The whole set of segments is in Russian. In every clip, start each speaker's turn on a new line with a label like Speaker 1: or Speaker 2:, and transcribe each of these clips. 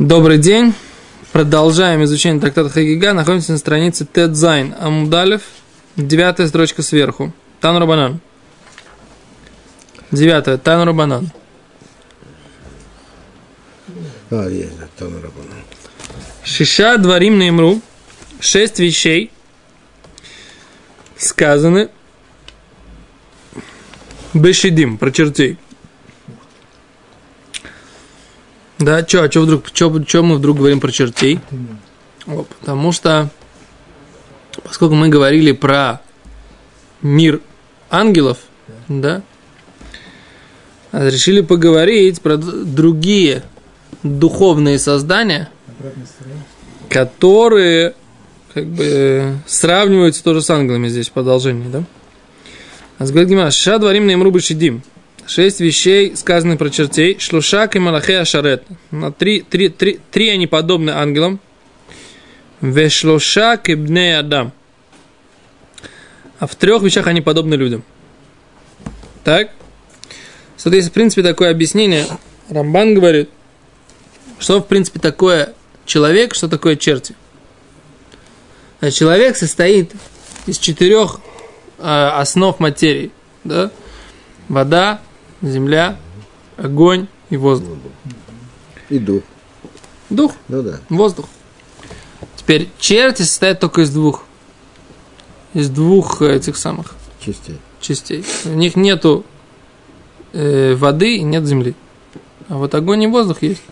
Speaker 1: Добрый день. Продолжаем изучение трактата Хагига. Находимся на странице Тедзайн Амудалев. Девятая строчка сверху. Танура банан. Девятая. Танура банан.
Speaker 2: А, есть, да, Танура банан.
Speaker 1: Шиша дворим на имру. Шесть вещей сказаны Бешидим, про чертей. Да, чё, а чё вдруг, чё, чё мы вдруг говорим про чертей? О, потому что, поскольку мы говорили про мир ангелов, да, решили поговорить про другие духовные создания, которые как бы сравниваются тоже с ангелами здесь в продолжении, да? А говорит Гимара, ша дворим на имру бешидим. Шесть вещей сказаны про чертей. Шлушак и Малахе Ашарет. На три, три, три, три они подобны ангелам. Вешлушак и Бне Адам. А в трех вещах они подобны людям. Так? Что есть, в принципе, такое объяснение. Рамбан говорит, что, в принципе, такое человек, что такое черти. А человек состоит из четырех э, основ материи. Да? Вода, земля, огонь и воздух.
Speaker 2: И дух.
Speaker 1: Дух,
Speaker 2: Ну да.
Speaker 1: воздух. Теперь черти состоят только из двух. Из двух этих самых
Speaker 2: Частей.
Speaker 1: частей. У них нету э, воды и нет земли. А вот огонь и воздух есть.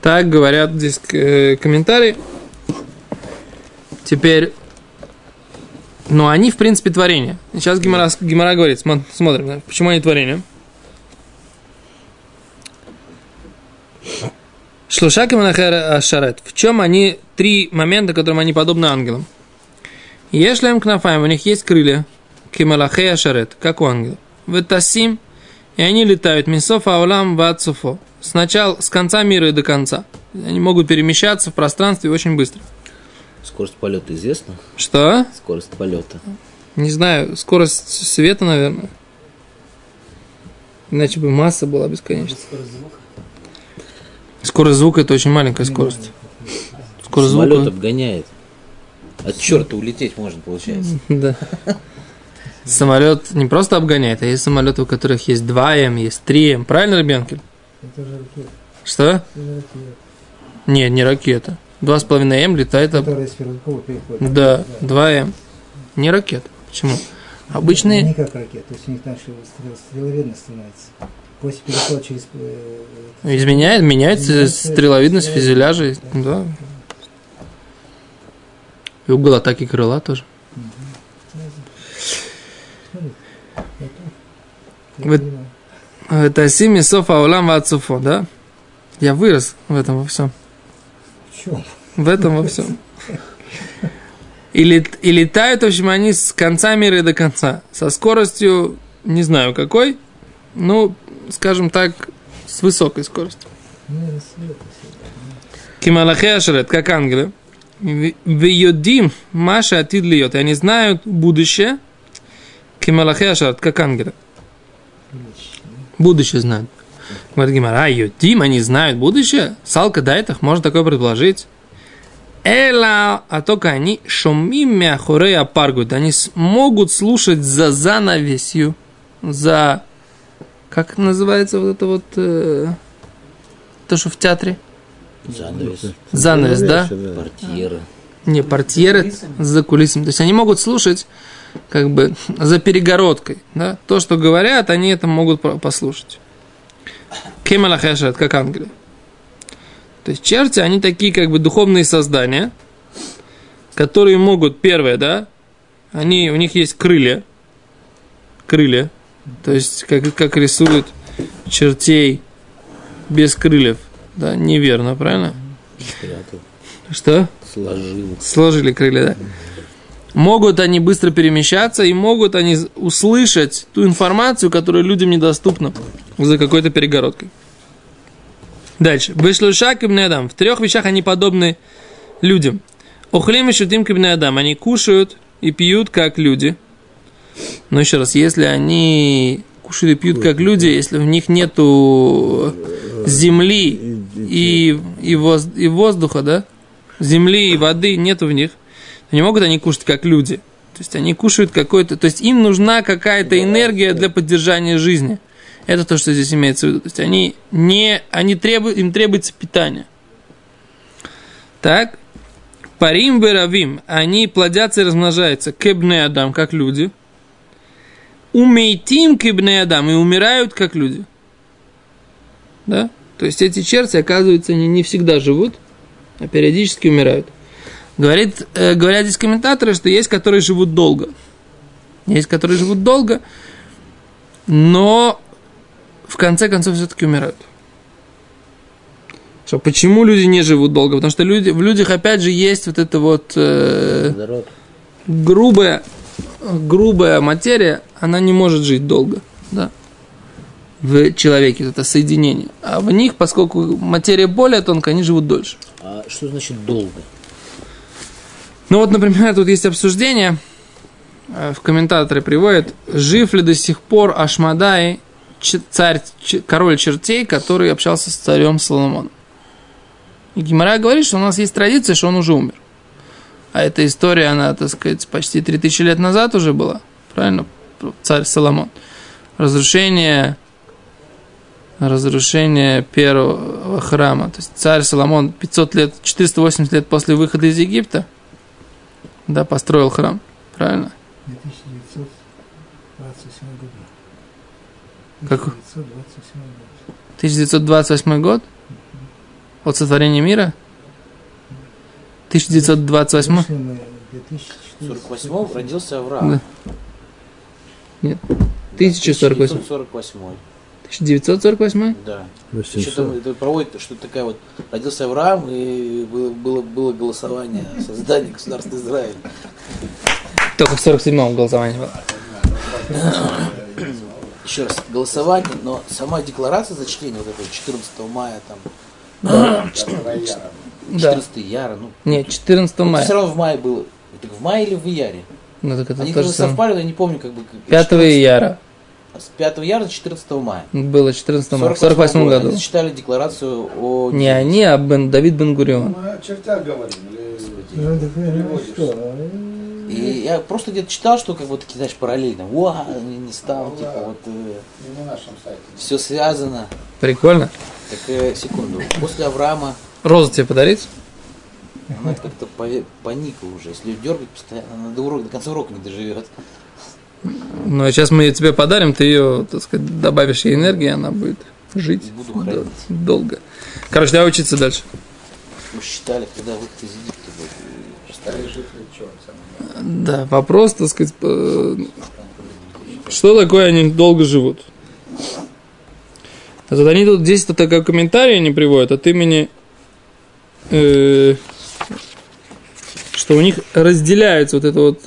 Speaker 1: Так говорят здесь э, комментарии. Теперь, ну они в принципе творения. Сейчас Гимара, Гимара говорит, смо- смотрим, да, почему они творения. Шлушак и Манахер Ашарет. В чем они, три момента, которым они подобны ангелам. Ешлем кнафаем, у них есть крылья, кималахе ашарет, как у ангелов. Ветасим, и они летают, мисоф аулам ватсуфо. Сначала, с конца мира и до конца. Они могут перемещаться в пространстве очень быстро.
Speaker 3: Скорость полета известна?
Speaker 1: Что?
Speaker 3: Скорость полета.
Speaker 1: Не знаю, скорость света, наверное. Иначе бы масса была бесконечна. Скорость звука это очень маленькая скорость. Скорость
Speaker 3: Самолет
Speaker 1: звука.
Speaker 3: обгоняет. От черта улететь можно, получается.
Speaker 1: Да. Самолет не просто обгоняет, а есть самолеты, у которых есть 2М, есть 3М. Правильно, Ребенкин? Что? Нет, не ракета. 2,5М летает... об-
Speaker 4: которые с Свердлкова переходят.
Speaker 1: Да, 2М. Не ракета. Почему? Обычные...
Speaker 4: Не как ракета, то есть у них дальше стрел, стреловидно становится. После перехода через... э,
Speaker 1: Изменяет, меняется
Speaker 4: Меняется
Speaker 1: стреловидность
Speaker 4: стреловидность.
Speaker 1: фюзеляжа. Да. И угол атаки крыла тоже. Это Сими Софа Улам Вацуфо, да? Я вырос в этом во всем.
Speaker 4: В чем?
Speaker 1: В этом во всем. И, лет- и летают, в общем, они с конца мира и до конца. Со скоростью, не знаю какой, ну, скажем так, с высокой скоростью.
Speaker 4: Свет.
Speaker 1: Кималахе Ашрет, как ангелы. Виюдим Маша Атид льет. И они знают будущее. Кималахе Ашрет, как ангелы. Будущее знают. Говорит Гимара, Юдим, они знают будущее? Салка дайтах, можно такое предположить. Эла, а только они шумим мяхурея паргут. Они смогут слушать за занавесью, за... Как называется вот это вот... э, то, что в театре?
Speaker 3: Занавес,
Speaker 1: Занавес, да?
Speaker 3: портьеры.
Speaker 1: Не, портьеры за кулисами. То есть они могут слушать как бы за перегородкой. Да? То, что говорят, они это могут по- послушать. Кемалахешат, как ангелы. То есть черти, они такие как бы духовные создания, которые могут, первое, да, они, у них есть крылья, крылья, то есть как, как рисуют чертей без крыльев, да, неверно, правильно?
Speaker 3: Спрятал,
Speaker 1: Что?
Speaker 3: сложил.
Speaker 1: Сложили крылья, да. Могут они быстро перемещаться и могут они услышать ту информацию, которая людям недоступна за какой-то перегородкой. Дальше. Вышлюшак и адам. В трех вещах они подобны людям. Охлим и шутим кибне адам. Они кушают и пьют как люди. Но еще раз, если они кушают и пьют как люди, если в них нету земли и, и, воз, и воздуха, да, земли и воды нету в них, то не могут они кушать как люди. То есть они кушают какой-то... То есть им нужна какая-то энергия для поддержания жизни. Это то, что здесь имеется в виду. То есть они не... Они требуют, им требуется питание. Так. Парим веравим. Они плодятся и размножаются. Кебне Адам, как люди. Умейтим кебне Адам. И умирают, как люди. Да? То есть эти черти, оказывается, они не всегда живут, а периодически умирают. Говорит, э, говорят здесь комментаторы, что есть, которые живут долго. Есть, которые живут долго, но в конце концов все-таки умирают. Что, почему люди не живут долго? Потому что люди, в людях опять же есть вот эта вот э, грубая, грубая материя, она не может жить долго. Да? В человеке вот это соединение. А в них, поскольку материя более тонкая, они живут дольше.
Speaker 3: А что значит долго?
Speaker 1: Ну вот, например, тут есть обсуждение, э, в комментаторы приводят, жив ли до сих пор Ашмадай, царь, король чертей, который общался с царем Соломоном. И Гимара говорит, что у нас есть традиция, что он уже умер. А эта история, она, так сказать, почти 3000 лет назад уже была. Правильно? Царь Соломон. Разрушение разрушение первого храма. То есть царь Соломон 500 лет, 480 лет после выхода из Египта – да, построил храм. Правильно?
Speaker 4: 1927 год.
Speaker 1: Как?
Speaker 4: 1927 год.
Speaker 1: 1928 год? От сотворения мира? 1928?
Speaker 4: Вышли мы в 2014
Speaker 3: 48 родился Авраам.
Speaker 1: Да. Нет. 1048.
Speaker 3: 1948.
Speaker 1: 1948?
Speaker 3: Да.
Speaker 2: 800.
Speaker 3: Что-то это проводит, что такая вот родился Авраам и было, было, было голосование о создании государства Израиль.
Speaker 1: Только в 47-м голосование было.
Speaker 3: Еще раз, голосование, но сама декларация зачтения вот этого 14 мая там,
Speaker 1: Да.
Speaker 3: 14 яра, ну,
Speaker 1: Нет, 14
Speaker 3: все
Speaker 1: мая.
Speaker 3: равно в мае было. Это в мае или в ияре?
Speaker 1: Ну так это
Speaker 3: Они
Speaker 1: тоже
Speaker 3: совпали, я не помню, как бы. как-
Speaker 1: 5 ияра.
Speaker 3: С 5 яра до 14 мая.
Speaker 1: Было 14 мая. В
Speaker 3: 48
Speaker 1: 48 году.
Speaker 3: Они зачитали декларацию о...
Speaker 1: Не они, а Бен, Давид Бен Гурион.
Speaker 5: Мы о чертях говорим. или-
Speaker 4: Ну, так, ну, что? Э,
Speaker 3: И я просто где-то читал, что как вот такие, знаешь, параллельно. Уа, не, не стал,
Speaker 5: Ну
Speaker 3: типа,
Speaker 5: да.
Speaker 3: вот
Speaker 5: Не на нашем сайте.
Speaker 3: все связано.
Speaker 1: Прикольно.
Speaker 3: Так, э, секунду. После Авраама
Speaker 1: Розу тебе подарить?
Speaker 3: она как-то поникла уже. Если ее дергать постоянно, она до, урока, до конца урока не доживет.
Speaker 1: Ну, а сейчас мы ее тебе подарим, ты ее, так сказать, добавишь ей энергии, она будет жить
Speaker 3: буду хранить.
Speaker 1: долго. Короче, давай учиться дальше.
Speaker 3: Мы считали, когда выход из Египта был.
Speaker 1: Да, вопрос, так сказать, э, что такое они долго живут? Тут они тут здесь -то такой комментарий они приводят от имени, э, что у них разделяются вот это вот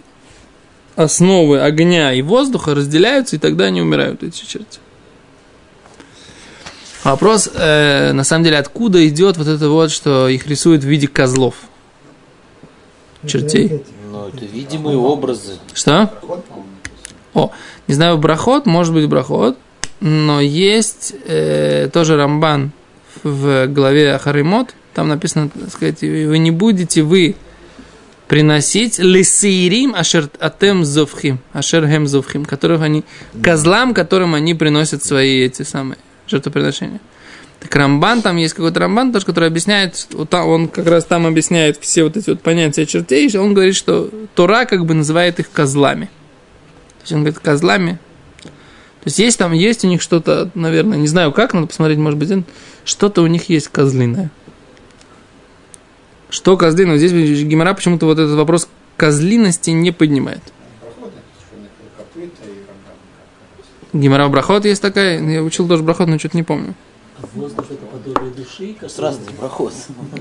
Speaker 1: основы огня и воздуха разделяются, и тогда они умирают, эти черти. Вопрос, э, на самом деле, откуда идет вот это вот, что их рисуют в виде козлов? Чертей.
Speaker 3: Ну, это видимые образы.
Speaker 1: Что? О, не знаю, брахот, может быть брахот, но есть э, тоже Рамбан в главе Харимот, там написано, так сказать, вы не будете вы приносить лисирим ашер атем зовхим, ашер хем зовхим, которых они, козлам, которым они приносят свои эти самые жертвоприношения. Так Рамбан, там есть какой-то Рамбан, тоже, который объясняет, вот он как раз там объясняет все вот эти вот понятия чертей, и он говорит, что Тора как бы называет их козлами. То есть он говорит, козлами. То есть есть там, есть у них что-то, наверное, не знаю как, надо посмотреть, может быть, что-то у них есть козлиное. Что козлиное? Здесь Гимара почему-то вот этот вопрос козлиности не поднимает. Гимара Брахот есть такая, я учил тоже Брахот, но что-то не помню.
Speaker 6: Воздух это подобие души, который...
Speaker 3: разный проход.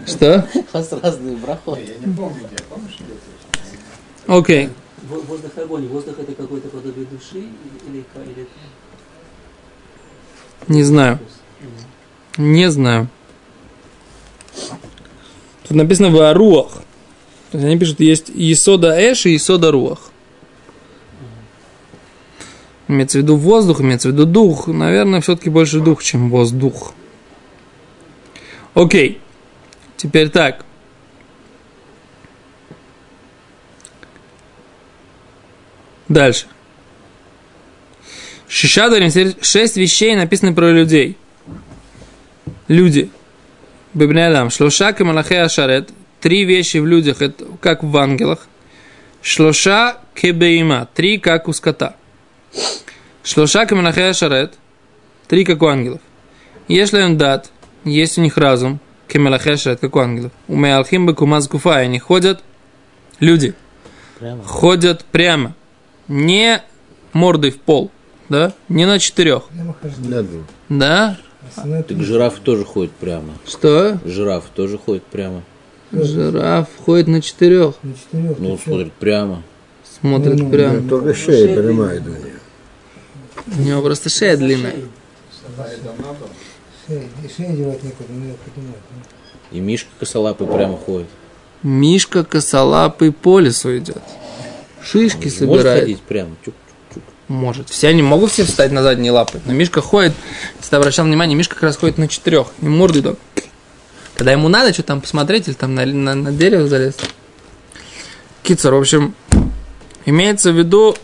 Speaker 1: Что?
Speaker 3: У вас разный проход.
Speaker 5: Я не помню где, помнишь, где это?
Speaker 1: Окей.
Speaker 6: Во- Воздух огонь. Воздух это какое-то подобие души или, или.
Speaker 1: Не знаю. Не знаю. Тут написано в Аруах. То есть они пишут, есть Есода Эш и Есода Руах. Имеется в виду воздух, имеется в виду дух. Наверное, все-таки больше дух, чем воздух. Окей. Теперь так. Дальше. Шишадарим, шесть вещей написаны про людей. Люди. Бибнеадам. Шлоша кемалахе ашарет. Три вещи в людях, это как в ангелах. Шлоша кебеима. Три, как у скота. Шлоша кемалахе ашарет. Три, как у ангелов. Если он дат, есть у них разум, кемалахе ашарет, как у ангелов. У меалхим бекумаз гуфа. Они ходят, люди,
Speaker 3: Прямо.
Speaker 1: ходят прямо. Не мордой в пол, да? Не на четырех, да?
Speaker 4: Основное
Speaker 3: Так жирафы тоже ходят прямо.
Speaker 1: Что?
Speaker 3: Жирафы тоже ходят прямо.
Speaker 1: Жираф ходит на четырех,
Speaker 4: на четырех.
Speaker 3: Ну,
Speaker 4: чё?
Speaker 3: смотрит прямо.
Speaker 1: смотрит
Speaker 4: Ну, ну,
Speaker 1: прямо.
Speaker 2: Только шея прямая у нее.
Speaker 1: У него просто шея длинная.
Speaker 4: Шея, и девать некуда,
Speaker 3: Мишка косолапый прямо ходит.
Speaker 1: Мишка косолапый по лесу идет. Шишки
Speaker 3: Может
Speaker 1: собирает.
Speaker 3: ходить прямо. Чук.
Speaker 1: Может. Все они могут все встать на задние лапы. Но Мишка ходит, если ты обращал внимание, Мишка как раз ходит на четырех. И морду так. Когда ему надо что там посмотреть или там на, на, на дерево залезть. Кицер, в общем, имеется в виду,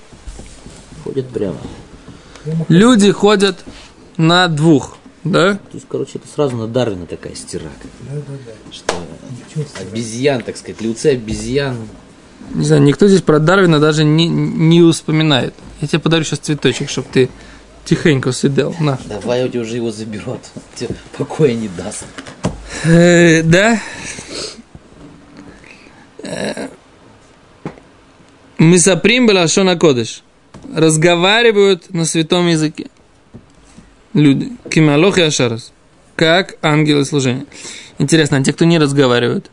Speaker 3: Ходит прямо.
Speaker 1: Люди ходят на двух, да?
Speaker 3: То есть, короче, это сразу на Дарвина такая стира.
Speaker 4: Да, да, да.
Speaker 3: Что обезьян, так сказать, люция обезьян.
Speaker 1: Не знаю, никто здесь про Дарвина даже не, не вспоминает. Я тебе подарю сейчас цветочек, чтобы ты тихонько сидел. На.
Speaker 3: Давай у тебя уже его заберу, то тебе покоя не даст.
Speaker 1: Э, да. Э, Мисаприм Белашона Кодыш. Разговаривают на святом языке. Люди. Кималох и Ашарас. Как ангелы служения. Интересно, а те, кто не разговаривают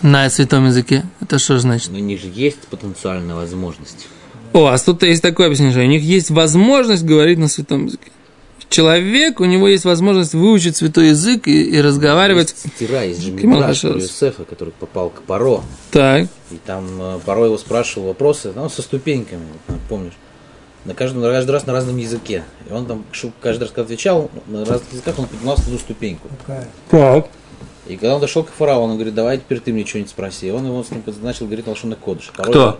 Speaker 1: на святом языке, это что значит?
Speaker 3: Но у них же есть потенциальная возможность.
Speaker 1: О, а тут есть такое объяснение, что у них есть возможность говорить на святом языке. Человек, у него есть возможность выучить святой язык и, и разговаривать.
Speaker 3: Есть стира,
Speaker 1: Хашарас.
Speaker 3: Юсефа, который попал к Паро.
Speaker 1: Так.
Speaker 3: И там э, Паро его спрашивал вопросы, ну, со ступеньками, помнишь? На каждом, каждый раз на разном языке. И он там каждый раз, когда отвечал, на разных языках он поднимался на ступеньку.
Speaker 1: Так.
Speaker 3: И когда он дошел к фараону, он говорит, давай теперь ты мне что-нибудь спроси. И он его с ним начал говорить на Лошона Кодыш.
Speaker 1: Кто?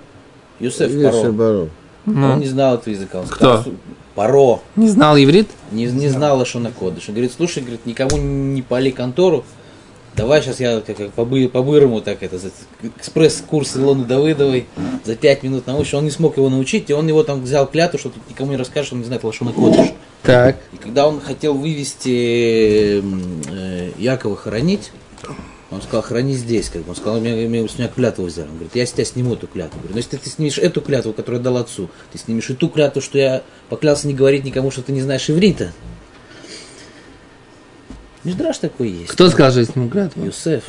Speaker 3: Юсеф
Speaker 2: Если
Speaker 3: Паро.
Speaker 1: Ну,
Speaker 3: Он не знал этого языка. Он
Speaker 1: Кто?
Speaker 3: сказал, «Су- Паро.
Speaker 1: не знал иврит?
Speaker 3: Не, не знал Лошона Кодыш. Он говорит, слушай, говорит, никому не пали контору. Давай сейчас я как, как по-бы- по-бырому так это, за- экспресс-курс Илоны Давыдовой за пять минут научил. Он не смог его научить, и он его там взял клятву, что тут никому не расскажет, что он не знает Лошона Кодыш.
Speaker 1: Так.
Speaker 3: И когда он хотел вывести э, Якова хоронить, он сказал, храни здесь. Как бы. Он сказал, меня, меня, с меня клятву взяли. Он говорит, я с тебя сниму эту клятву. Говорю, ну если ты снимешь эту клятву, которую я дал отцу, ты снимешь и ту клятву, что я поклялся не говорить никому, что ты не знаешь иврита. Миждраш такой есть.
Speaker 1: Кто сказал, что я сниму клятву?
Speaker 3: Юсеф.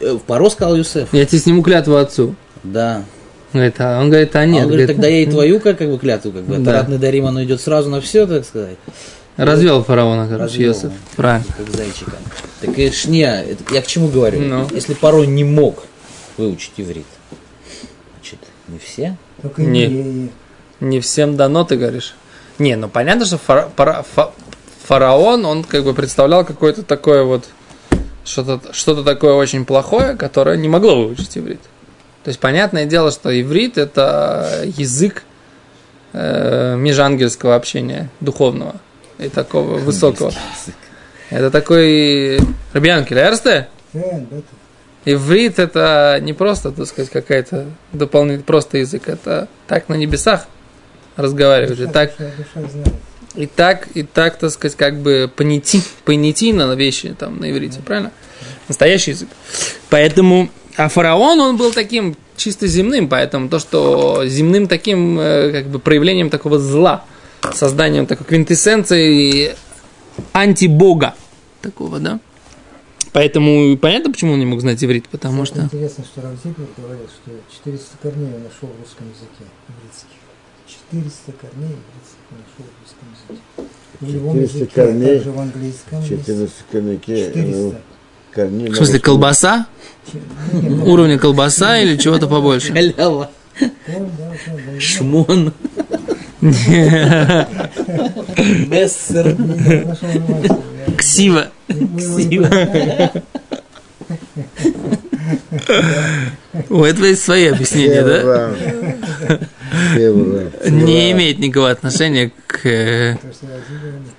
Speaker 3: Э, В Паро сказал Юсеф.
Speaker 1: Я тебе сниму клятву отцу.
Speaker 3: Да.
Speaker 1: Говорит, а он говорит, а
Speaker 3: А
Speaker 1: нет.
Speaker 3: он говорит, тогда я и твою как, как бы клятву, как бы.
Speaker 1: Да.
Speaker 3: Дарим, оно идет сразу на все, так сказать.
Speaker 1: Развел фараона, короче,
Speaker 3: Развел.
Speaker 1: Йосиф. Правильно.
Speaker 3: как зайчика. Так и шня, я к чему говорю?
Speaker 1: Ну.
Speaker 3: Если порой не мог выучить иврит, значит, не все.
Speaker 4: Только
Speaker 1: Не.
Speaker 4: евреи.
Speaker 1: Не всем дано, ты говоришь. Не, ну понятно, что фара- пара- фа- фараон, он как бы представлял какое-то такое вот что-то что такое очень плохое, которое не могло выучить иврит. То есть понятное дело, что иврит это язык э, межангельского общения, духовного и такого высокого. Это такой?
Speaker 4: Да, да,
Speaker 1: Иврит это не просто, так сказать, какая-то дополнительный просто язык, это так на небесах разговаривать, и
Speaker 4: душа,
Speaker 1: так,
Speaker 4: душа, душа знает.
Speaker 1: и так, и так, так сказать, как бы понятий, понятийно вещи там на иврите, правильно? Настоящий язык. Поэтому, а фараон, он был таким чисто земным, поэтому то, что земным таким, э, как бы, проявлением такого зла, созданием такой квинтэссенции антибога такого, да? Поэтому понятно, почему он не мог знать иврит, потому что...
Speaker 4: Интересно, что Равзиглер говорил, что 400 корней он нашел в русском языке ивритских. 400 корней ивритских он нашел в русском языке. В любом
Speaker 2: 400
Speaker 4: языке,
Speaker 2: корней,
Speaker 4: также в английском есть
Speaker 2: 14 корняке, ну,
Speaker 4: 400.
Speaker 2: корней.
Speaker 1: В смысле, колбаса?
Speaker 4: Ну, ну,
Speaker 1: Уровня колбаса или чего-то побольше?
Speaker 3: Шмон,
Speaker 4: я-
Speaker 1: Ксива.
Speaker 4: Мы-
Speaker 1: У этого есть свои объяснения, да? Не имеет никакого отношения к,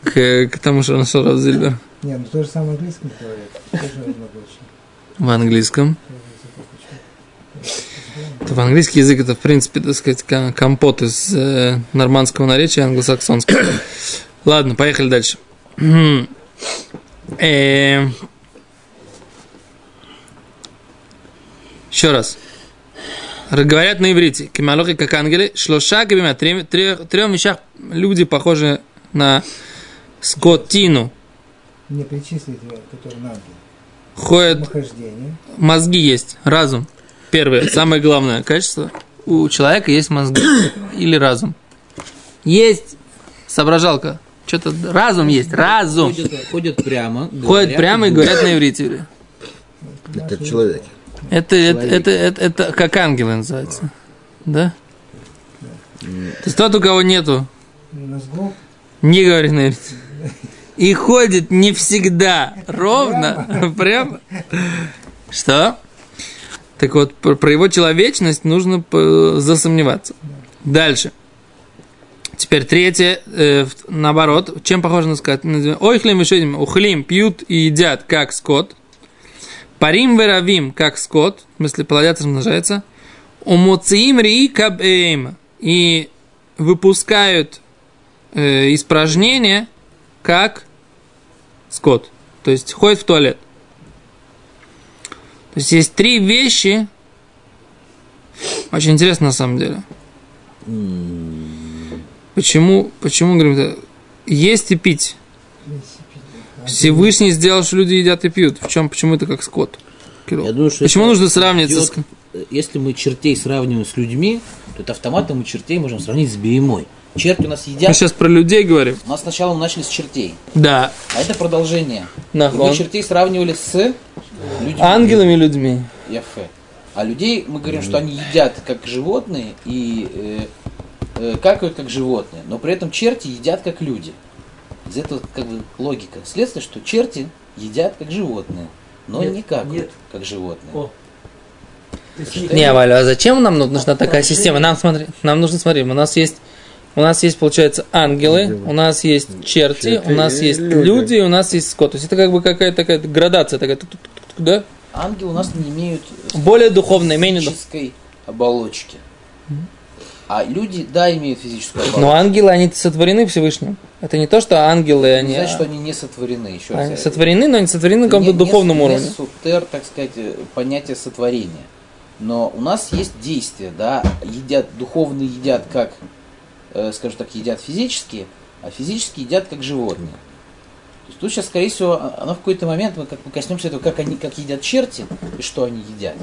Speaker 1: к, к тому, что нашел Рав Зильбер.
Speaker 4: Не, ну то же самое английском говорят.
Speaker 1: В английском. То В английский язык это, в принципе, так сказать, ка- компот из э, нормандского наречия англосаксонского. Ладно, поехали дальше. Э, Еще раз. Говорят на иврите, кемалохи как ангелы, шлоша кабима, трем вещах люди похожи на скотину.
Speaker 4: Мне перечислить, э, которые надо.
Speaker 1: Ходят
Speaker 4: Самохождение.
Speaker 1: мозги есть, разум. Первое, самое главное качество. У человека есть мозги или разум. Есть соображалка. Что-то разум есть, разум.
Speaker 3: Ходят, ходят прямо.
Speaker 1: Ходят
Speaker 3: говорят
Speaker 1: прямо и говорят на иврите.
Speaker 2: Это человек.
Speaker 1: Это, это, это, это, это как ангелы называется. Да? То есть тот, у кого нету,
Speaker 4: Мозгов.
Speaker 1: не говорит на иврите. И ходит не всегда ровно, прямо. Что? Так вот, про, его человечность нужно п- засомневаться. Дальше. Теперь третье, э, наоборот, чем похоже на скот? Ойхлим и ухлим, пьют и едят, как скот. Парим веравим, как скот, в смысле, плодятся, размножается. Умоциим ри кабэйм. И выпускают э, испражнения, как скот. То есть ходит в туалет. То есть есть три вещи. Очень интересно на самом деле. Почему, почему говорим это? Есть и пить. Всевышний сделал, что люди едят и пьют. В чем, почему это как скот? Кирилл?
Speaker 3: Я думаю, что
Speaker 1: Почему нужно сравнивать
Speaker 3: идет-
Speaker 1: ск-
Speaker 3: Если мы чертей сравниваем с людьми, то это автоматом мы чертей можем сравнить с беймой. Черти у нас
Speaker 1: Мы
Speaker 3: едят.
Speaker 1: сейчас про людей говорим.
Speaker 3: У нас сначала мы начали с чертей,
Speaker 1: Да.
Speaker 3: а это продолжение. И
Speaker 1: Нахон.
Speaker 3: Мы чертей сравнивали с людьми.
Speaker 1: Ангелами людьми.
Speaker 3: Яфе. А людей мы говорим, что они едят как животные и э, э, какают как животные, но при этом черти едят как люди. Из этого как бы логика. Следствие, что черти едят как животные, но
Speaker 6: Нет,
Speaker 3: не какают
Speaker 6: нет.
Speaker 3: как животные.
Speaker 6: О. Не-
Speaker 1: Валя, а зачем нам ну- нужна такая система? Нам смотри, нам нужно смотри, у нас есть у нас есть, получается, ангелы, у нас есть черти, у нас есть
Speaker 2: люди.
Speaker 1: люди, у нас есть скот. То есть это как бы какая-то такая градация такая, тук-тук-тук-тук, да?
Speaker 3: Ангелы у нас не имеют
Speaker 1: Более духовная, менее
Speaker 3: физической оболочки. А люди, да, имеют физическую оболочку.
Speaker 1: Но ангелы, они сотворены Всевышним. Это не то, что ангелы,
Speaker 3: не
Speaker 1: они,
Speaker 3: значит, что они не сотворены. Еще раз.
Speaker 1: они
Speaker 3: я-
Speaker 1: сотворены, но они сотворены на каком-то
Speaker 3: не-
Speaker 1: духовном
Speaker 3: не,
Speaker 1: уровне.
Speaker 3: Не сутер, так сказать, понятие сотворения. Но у нас есть действия, да, едят, духовные едят как, э, скажем так, едят физически, а физически едят как животные. То есть тут сейчас, скорее всего, а- оно в какой-то момент, мы как мы коснемся этого, как они, как едят черти и что они едят.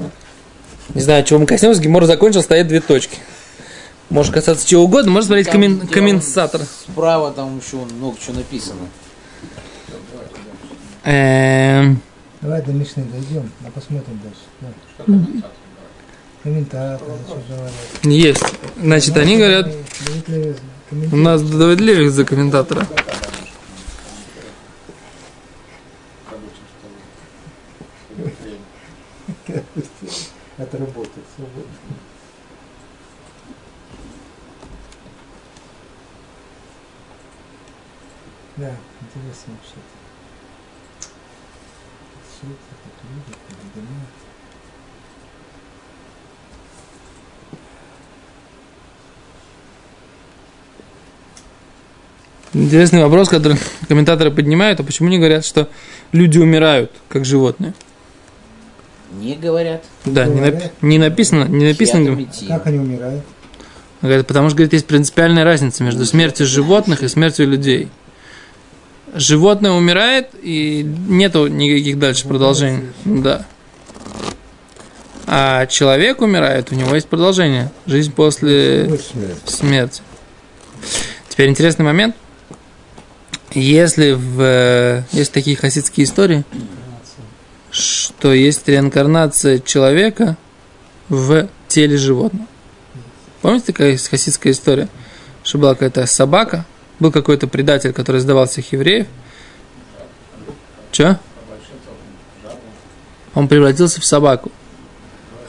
Speaker 1: Не знаю, чего мы коснемся, Гемор закончил, стоят две точки. Может касаться чего угодно, может смотреть коммен- комментатор.
Speaker 3: Справа там еще много чего написано.
Speaker 1: Эм,
Speaker 4: Давай до Мишны дойдем, а посмотрим дальше. Говорят.
Speaker 1: Есть. Значит, они говорят, у нас Давид Левик за комментатора.
Speaker 4: Отработать свободно. Да, интересно вообще-то. Суд, как люди, как дома.
Speaker 1: Интересный вопрос, который комментаторы поднимают, а почему не говорят, что люди умирают, как животные?
Speaker 3: Не говорят.
Speaker 1: Да, не, нап- не написано, не написано.
Speaker 4: Как они умирают?
Speaker 1: Потому что, говорит, есть принципиальная разница между смертью животных и смертью людей. Животное умирает, и нету никаких дальше продолжений. Да. А человек умирает, у него есть продолжение. Жизнь после смерти. Теперь интересный момент. Если в, э, есть такие хасидские истории, что есть реинкарнация человека в теле животного. Помните, такая есть хасидская история? Что была какая-то собака, был какой-то предатель, который сдавал всех евреев, Че? Он превратился в собаку.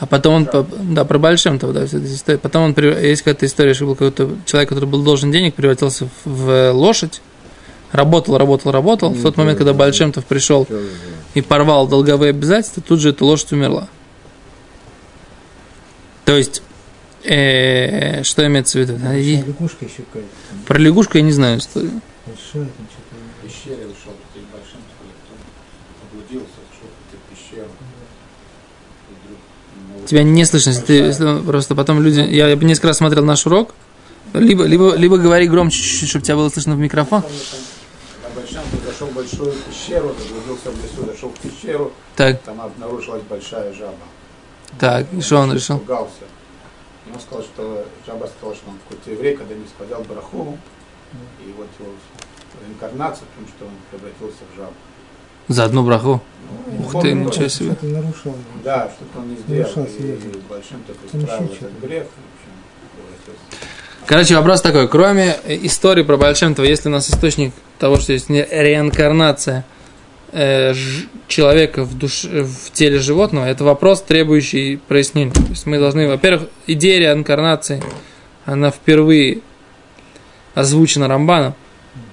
Speaker 1: А потом он, да, про большим то, да, история. Потом он, есть какая-то история, что был какой-то человек, который был должен денег, превратился в лошадь, работал, работал, работал. В тот момент, когда Большемтов пришел и порвал долговые обязательства, тут же эта лошадь умерла. То есть, э, что имеется в виду?
Speaker 4: Лягушка еще
Speaker 1: Про лягушку я не знаю историю.
Speaker 5: Ему
Speaker 1: Тебя не слышно, если ты, если просто потом люди... Я, я несколько раз смотрел наш урок. Либо, либо, либо говори громче чуть-чуть, чтобы тебя было слышно в микрофон.
Speaker 5: Большом зашел в большую пещеру, заблудился в лесу, зашел в пещеру,
Speaker 1: Так,
Speaker 5: там обнаружилась большая жаба.
Speaker 1: так, и что он решил?
Speaker 5: Испугался. И он сказал, что жаба сказала, что он какой-то еврей, когда не исповедал Браху, и вот его реинкарнация, потому что он превратился в жабу.
Speaker 1: За одну браху.
Speaker 5: Ну,
Speaker 1: Ух ты, ничего себе.
Speaker 4: Что-то нарушил.
Speaker 5: Да, что-то он не сделал.
Speaker 4: Нарушал
Speaker 5: И, и большим так
Speaker 4: что-то.
Speaker 5: этот грех. В общем.
Speaker 1: Короче, вопрос такой. Кроме истории про Большемтова, есть ли у нас источник того, что есть реинкарнация э, ж- человека в, душе, в теле животного, это вопрос, требующий прояснения. То есть мы должны, во-первых, идея реинкарнации, она впервые озвучена Рамбаном.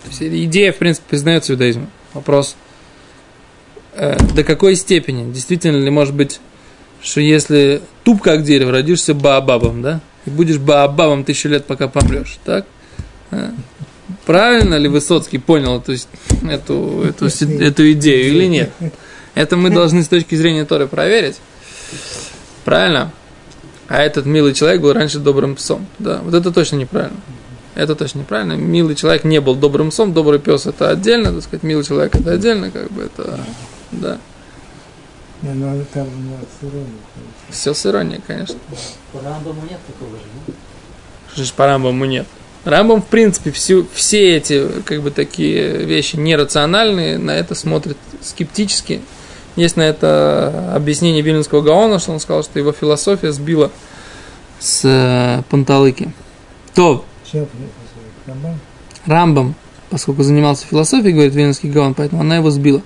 Speaker 1: То есть идея, в принципе, признается в иудаизме. Вопрос, э, до какой степени, действительно ли может быть, что если туп как дерево, родишься баобабом, да, и будешь баобабом тысячу лет, пока помрешь, так? А? Правильно ли Высоцкий понял эту, эту, си- эту идею или нет? Это мы должны с точки зрения Торы проверить. Правильно? А этот милый человек был раньше добрым псом. Да, вот это точно неправильно. Это точно неправильно. Милый человек не был добрым псом, добрый пес это отдельно, так сказать, милый человек это отдельно, как бы это, да.
Speaker 4: Не, ну там с иронией, конечно.
Speaker 1: Все с иронией, конечно.
Speaker 6: По Рамбаму нет такого же, ну?
Speaker 1: Что ж по Рамбаму нет. Рамбам, в принципе, всю, все эти, как бы, такие вещи нерациональные, на это смотрит скептически. Есть на это объяснение Вильнинского Гаона, что он сказал, что его философия сбила с э, панталыки. То,
Speaker 4: Рамбам?
Speaker 1: Рамбам, поскольку занимался философией, говорит Вильнинский Гаон, поэтому она его сбила.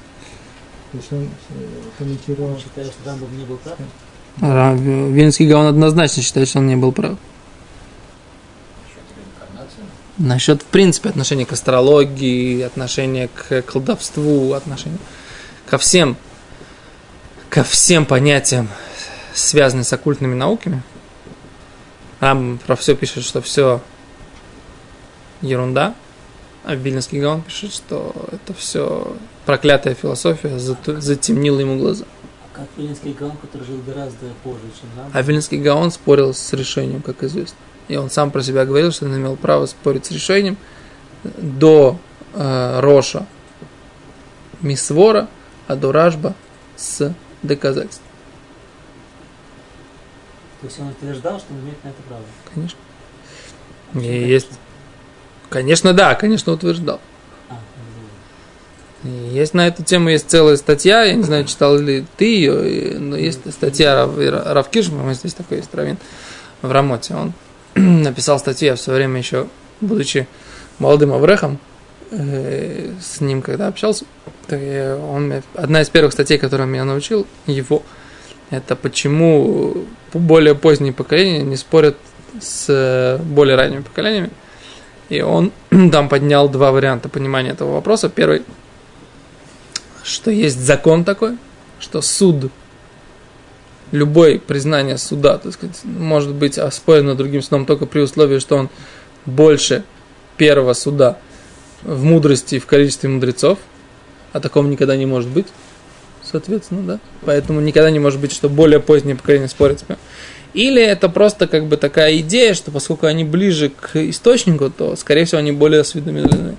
Speaker 4: То есть он э, комментировал.
Speaker 6: Он считает, что Рамбам не был прав.
Speaker 1: Ра- Вильнинский Гаон однозначно считает, что он не был прав.
Speaker 5: Насчет реинкарнации.
Speaker 1: Насчет, в принципе, отношения к астрологии, отношения к колдовству, отношения ко всем, ко всем понятиям, связанным с оккультными науками. Там про все пишет, что все ерунда, а Вильнинский Гаон пишет, что это все проклятая философия зат- затемнила ему глаза.
Speaker 6: А как Виленский Гаон, который жил гораздо позже, чем Рамбам,
Speaker 1: А Вильнинский Гаон спорил с решением, как известно. И он сам про себя говорил, что он имел право спорить с решением до э, Роша Мисвора, а до Ражба с доказательством.
Speaker 6: то есть он утверждал, что он имеет на это право.
Speaker 1: Конечно. И есть... Конечно, да, конечно, утверждал. Есть на эту тему есть целая статья, я не знаю, читал ли ты ее, но есть статья Рав, Равкиш, по-моему, здесь такой есть раввин в Рамоте. Он написал статью, я в свое время еще, будучи молодым аврехом, э, с ним когда общался, так он, одна из первых статей, которую меня научил его, это почему более поздние поколения не спорят с э, более ранними поколениями. И он там поднял два варианта понимания этого вопроса. Первый, что есть закон такой, что суд, любое признание суда, так сказать, может быть оспорено другим судом только при условии, что он больше первого суда в мудрости и в количестве мудрецов, а такого никогда не может быть, соответственно, да. Поэтому никогда не может быть, что более позднее поколение спорит с ним. Или это просто как бы такая идея, что поскольку они ближе к источнику, то, скорее всего, они более осведомлены.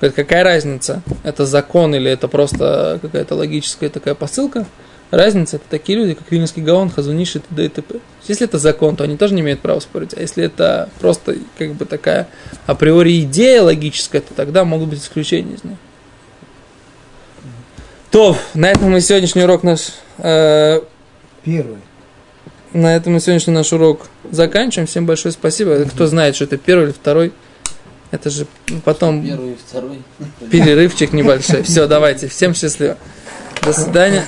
Speaker 1: Какая разница, это закон или это просто какая-то логическая такая посылка? Разница это такие люди, как Вильнинский Гаон, Хазуниш и т.д. и т.п. Если это закон, то они тоже не имеют права спорить. А если это просто как бы такая априори идея логическая, то тогда могут быть исключения из нее. То, на этом мы сегодняшний урок наш э,
Speaker 4: Первый.
Speaker 1: на этом мы сегодняшний наш урок заканчиваем. Всем большое спасибо. Кто знает, что это первый или второй, Это же потом
Speaker 3: Первый, второй.
Speaker 1: перерывчик небольшой. Все, давайте. Всем счастливо. До свидания.